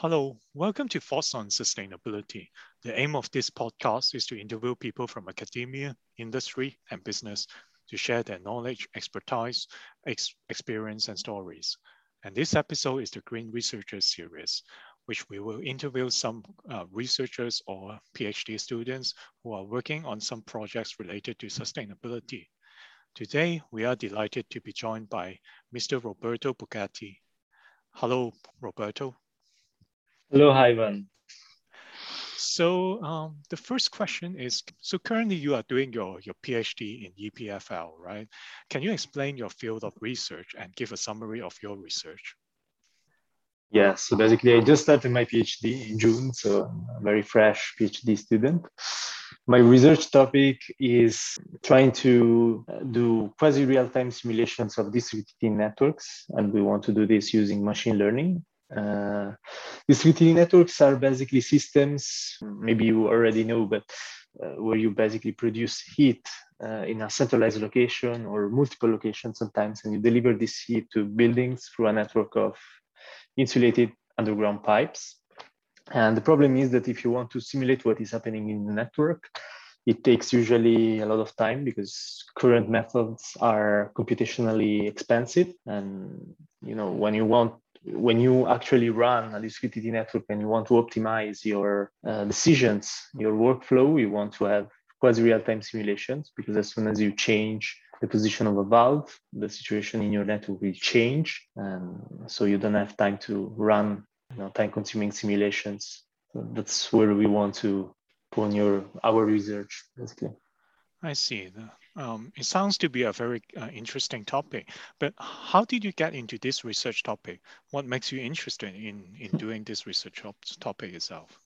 Hello, welcome to Thoughts on Sustainability. The aim of this podcast is to interview people from academia, industry, and business to share their knowledge, expertise, ex experience, and stories. And this episode is the Green Researchers Series, which we will interview some uh, researchers or PhD students who are working on some projects related to sustainability. Today, we are delighted to be joined by Mr. Roberto Boghetti. Hello, Roberto. Hello, Ivan. So um, the first question is, so currently you are doing your, your PhD in EPFL, right? Can you explain your field of research and give a summary of your research? Yeah, so basically I just started my PhD in June, so I'm a very fresh PhD student. My research topic is trying to do quasi real-time simulations of distributed networks, and we want to do this using machine learning. Uh, networks are basically systems, maybe you already know, but uh, where you basically produce heat uh, in a centralized location or multiple locations sometimes, and you deliver this heat to buildings through a network of insulated underground pipes. And the problem is that if you want to simulate what is happening in the network, it takes usually a lot of time because current methods are computationally expensive. And you know, when you want when you actually run a distributed network and you want to optimize your uh, decisions, your workflow, you want to have quasi real-time simulations because as soon as you change the position of a valve, the situation in your network will change. And so you don't have time to run you know, time-consuming simulations. So that's where we want to put your our research, basically. I see. Um, it sounds to be a very uh, interesting topic, but how did you get into this research topic? What makes you interested in, in doing this research topic itself?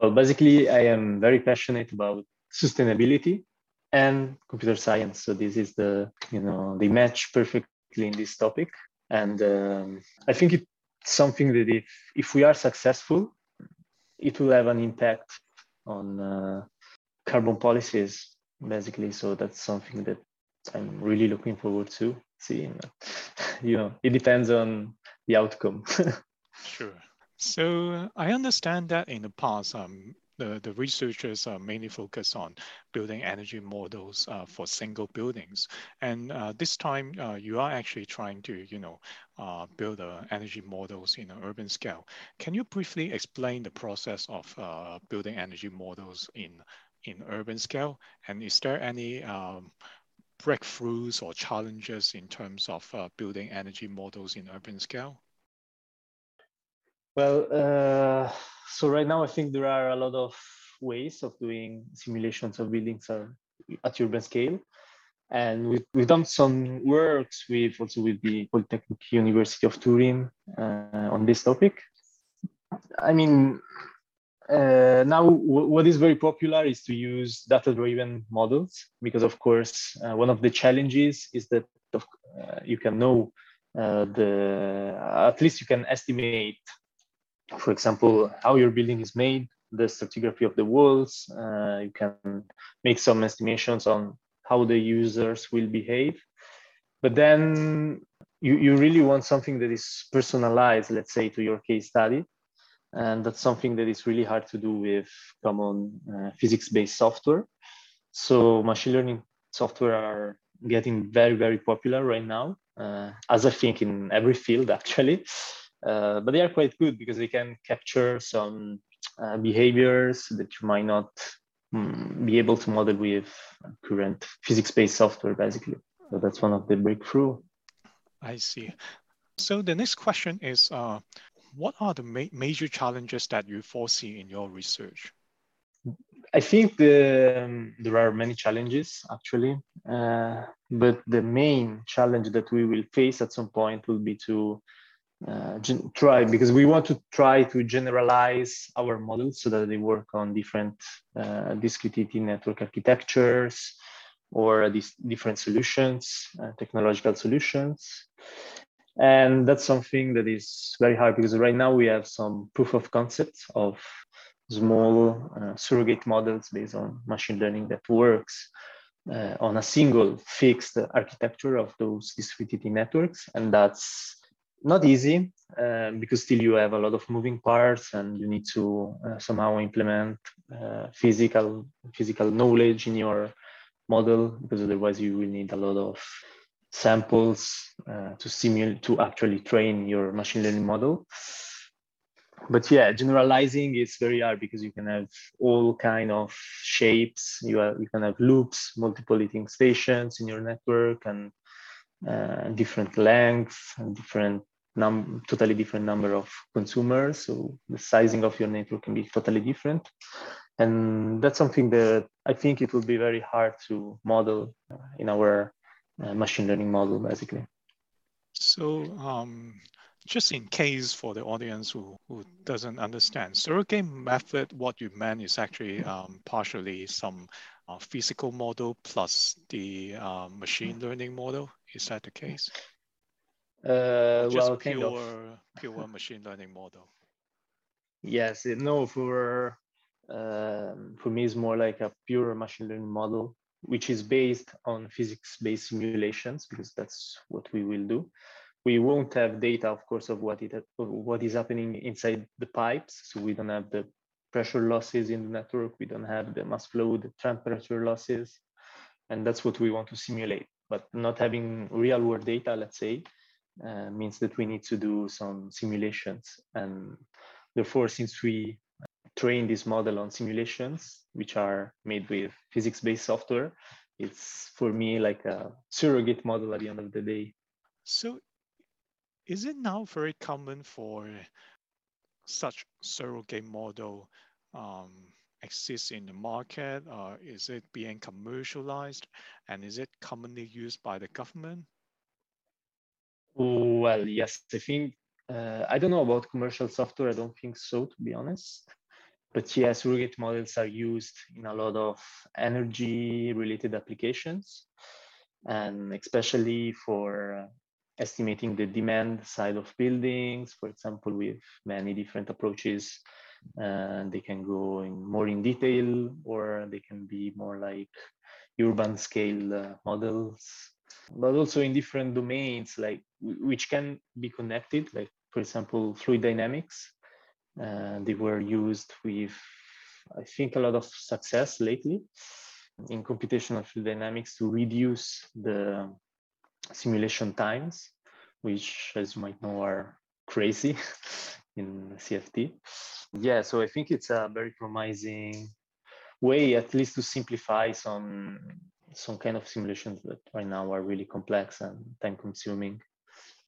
Well, basically, I am very passionate about sustainability and computer science. So this is the, you know, they match perfectly in this topic. And um, I think it's something that if, if we are successful, it will have an impact on uh, carbon policies, basically. So that's something that I'm really looking forward to seeing. You know, it depends on the outcome. sure. So I understand that in the past, um, the, the researchers are mainly focused on building energy models uh, for single buildings. And uh, this time uh, you are actually trying to, you know, uh, build energy models in an urban scale. Can you briefly explain the process of uh, building energy models in, in urban scale? And is there any um, breakthroughs or challenges in terms of uh, building energy models in urban scale? Well, so right now I think there are a lot of ways of doing simulations of buildings at urban scale. And we've, we've done some works with also with the Polytechnic University of Turin uh, on this topic. I mean, uh, now what is very popular is to use data-driven models because of course uh, one of the challenges is that uh, you can know uh, the at least you can estimate for example, how your building is made, the stratigraphy of the walls. Uh, you can make some estimations on how the users will behave. But then you, you really want something that is personalized, let's say, to your case study. And that's something that is really hard to do with common uh, physics-based software. So machine learning software are getting very, very popular right now, uh, as I think in every field, actually. Uh, but they are quite good because they can capture some uh, behaviors that you might not um, be able to model with current physics-based software, basically. So that's one of the breakthrough. I see. So the next question is, uh, what are the ma major challenges that you foresee in your research? I think the, um, there are many challenges actually, uh, but the main challenge that we will face at some point will be to uh, try because we want to try to generalize our models so that they work on different uh, network architectures or these different solutions, uh, technological solutions. And that's something that is very hard because right now we have some proof of concept of small uh, surrogate models based on machine learning that works uh, on a single fixed architecture of those distributed networks. And that's not easy um, because still you have a lot of moving parts and you need to uh, somehow implement uh, physical physical knowledge in your model because otherwise you will need a lot of samples uh, to simulate to actually train your machine learning model. But yeah generalizing is very hard because you can have all kind of shapes. You, have, you can have loops multiple eating stations in your network and uh, different lengths and different num totally different number of consumers. So the sizing of your network can be totally different. And that's something that i think it will be very hard to model in our uh, machine learning model basically so um, just in case for the audience who, who doesn't understand, surrogate method, what you meant is actually um, partially some uh, physical model plus the uh, machine learning model. Is that the case? Uh, well, pure, of. pure machine learning model. Yes, no, for um, for me, it's more like a pure machine learning model, which is based on physics-based simulations because that's what we will do we won't have data, of course, of what it what is happening inside the pipes. So we don't have the pressure losses in the network. We don't have the mass flow, the temperature losses, and that's what we want to simulate. But not having real world data, let's say, uh, means that we need to do some simulations. And therefore, since we train this model on simulations, which are made with physics-based software, it's for me like a surrogate model at the end of the day. So is it now very common for such surrogate model um, exists in the market? Uh, is it being commercialized? And is it commonly used by the government? Well, yes, I think, uh, I don't know about commercial software. I don't think so, to be honest. But yes, surrogate models are used in a lot of energy related applications and especially for estimating the demand side of buildings, for example, with many different approaches. Uh, they can go in more in detail, or they can be more like urban scale uh, models, but also in different domains, like which can be connected. Like for example, fluid dynamics. Uh, they were used with, I think, a lot of success lately in computational fluid dynamics to reduce the simulation times, which, as you might know, are crazy in CFD. Yeah, so I think it's a very promising way, at least to simplify some some kind of simulations that right now are really complex and time consuming.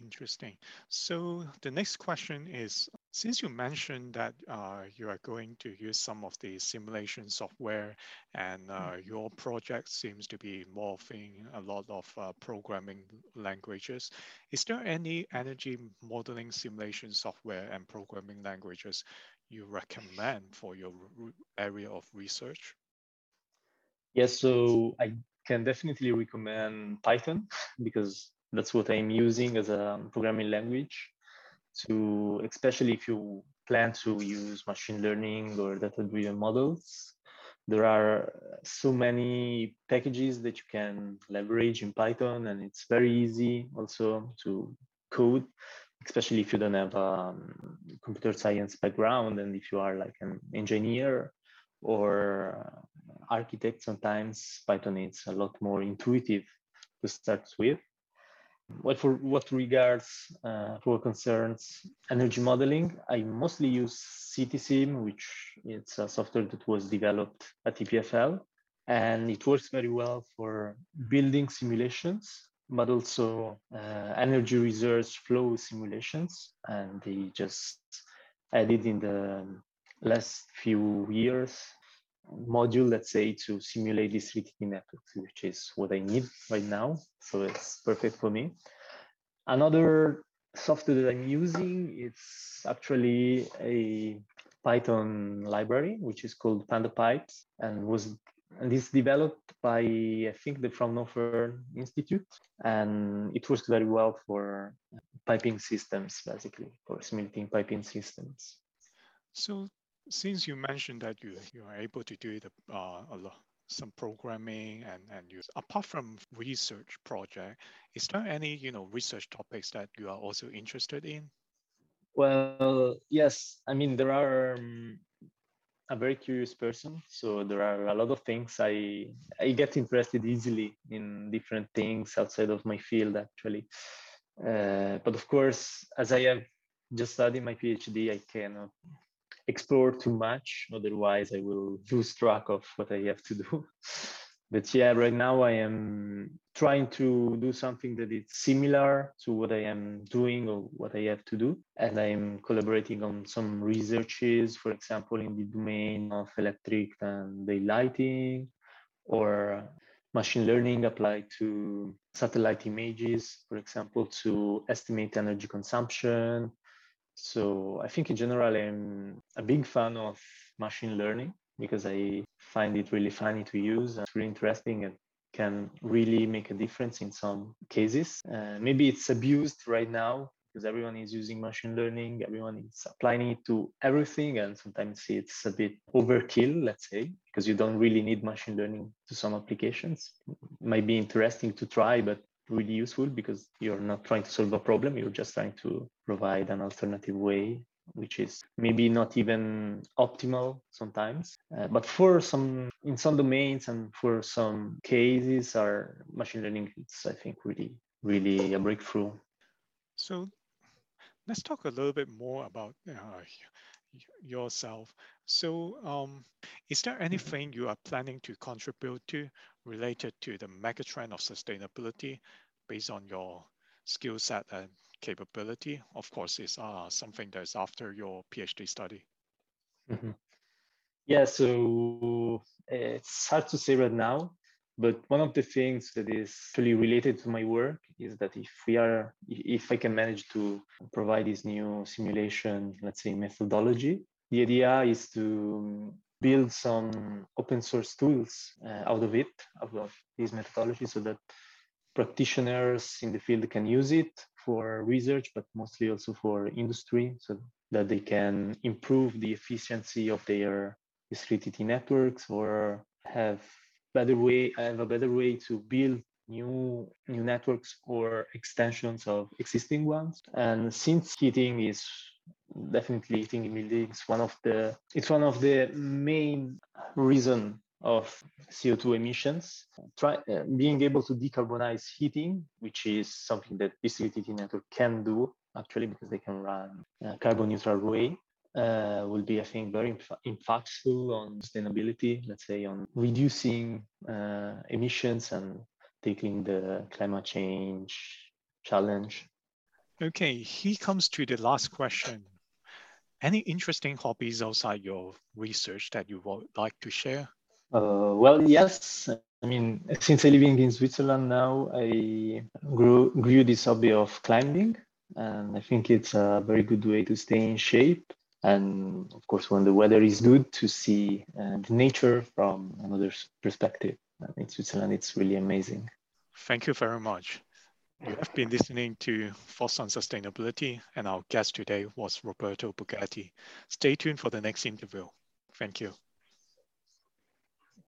Interesting. So the next question is, since you mentioned that uh, you are going to use some of the simulation software and uh, mm. your project seems to be morphing a lot of uh, programming languages, is there any energy modeling simulation software and programming languages you recommend for your area of research? Yes, so I can definitely recommend Python because that's what I'm using as a programming language to, especially if you plan to use machine learning or data-driven models. There are so many packages that you can leverage in Python, and it's very easy also to code, especially if you don't have a um, computer science background and if you are like an engineer or architect. Sometimes Python is a lot more intuitive to start with. What for what regards uh, for concerns energy modeling, I mostly use CitySim, which it's a software that was developed at EPFL, and it works very well for building simulations, but also uh, energy research flow simulations. And they just added in the last few years module, let's say, to simulate distributed networks, which is what I need right now. So it's perfect for me. Another software that I'm using, it's actually a Python library, which is called PandaPipes and was and it's developed by I think the Fraunhofer Institute, and it works very well for piping systems, basically for simulating piping systems. So since you mentioned that you, you are able to do it uh, a lot some programming and, and use apart from research project, is there any, you know, research topics that you are also interested in? Well, yes. I mean, there are um, a very curious person, so there are a lot of things I I get interested easily in different things outside of my field, actually. Uh, but of course, as I have just studied my PhD, I cannot explore too much. Otherwise, I will lose track of what I have to do. but yeah, right now I am trying to do something that is similar to what I am doing or what I have to do. And I'm collaborating on some researches, for example, in the domain of electric and daylighting or machine learning applied to satellite images, for example, to estimate energy consumption so I think in general, I'm a big fan of machine learning because I find it really funny to use. It's really interesting and can really make a difference in some cases. Uh, maybe it's abused right now because everyone is using machine learning, everyone is applying it to everything, and sometimes it's a bit overkill, let's say, because you don't really need machine learning to some applications. It might be interesting to try, but really useful because you're not trying to solve a problem, you're just trying to provide an alternative way which is maybe not even optimal sometimes. Uh, but for some in some domains and for some cases our machine learning it's i think really really a breakthrough. So let's talk a little bit more about uh, yourself so um, is there mm-hmm. anything you are planning to contribute to related to the megatrend of sustainability based on your skill set and capability? Of course, is uh, something that's after your PhD study. Mm-hmm. Yeah, so it's hard to say right now, but one of the things that is really related to my work is that if we are, if I can manage to provide this new simulation, let's say methodology, the idea is to build some open source tools uh, out of it, of this methodology, so that practitioners in the field can use it for research, but mostly also for industry, so that they can improve the efficiency of their distributed networks or have better way I have a better way to build new new networks or extensions of existing ones. And since heating is definitely heating in buildings one of the it's one of the main reason of CO2 emissions, try, uh, being able to decarbonize heating, which is something that distributed network can do actually because they can run a carbon neutral way, uh, will be, I think, very inf- impactful on sustainability, let's say on reducing uh, emissions and tackling the climate change challenge. Okay, he comes to the last question. Any interesting hobbies outside your research that you would like to share? Uh, well, yes. I mean, since I'm living in Switzerland now, I grew grew this hobby of climbing, and I think it's a very good way to stay in shape. And of course, when the weather is good, to see uh, nature from another perspective. in Switzerland, it's really amazing. Thank you very much. You have been listening to Thoughts on Sustainability, and our guest today was Roberto Boghetti. Stay tuned for the next interview. Thank you.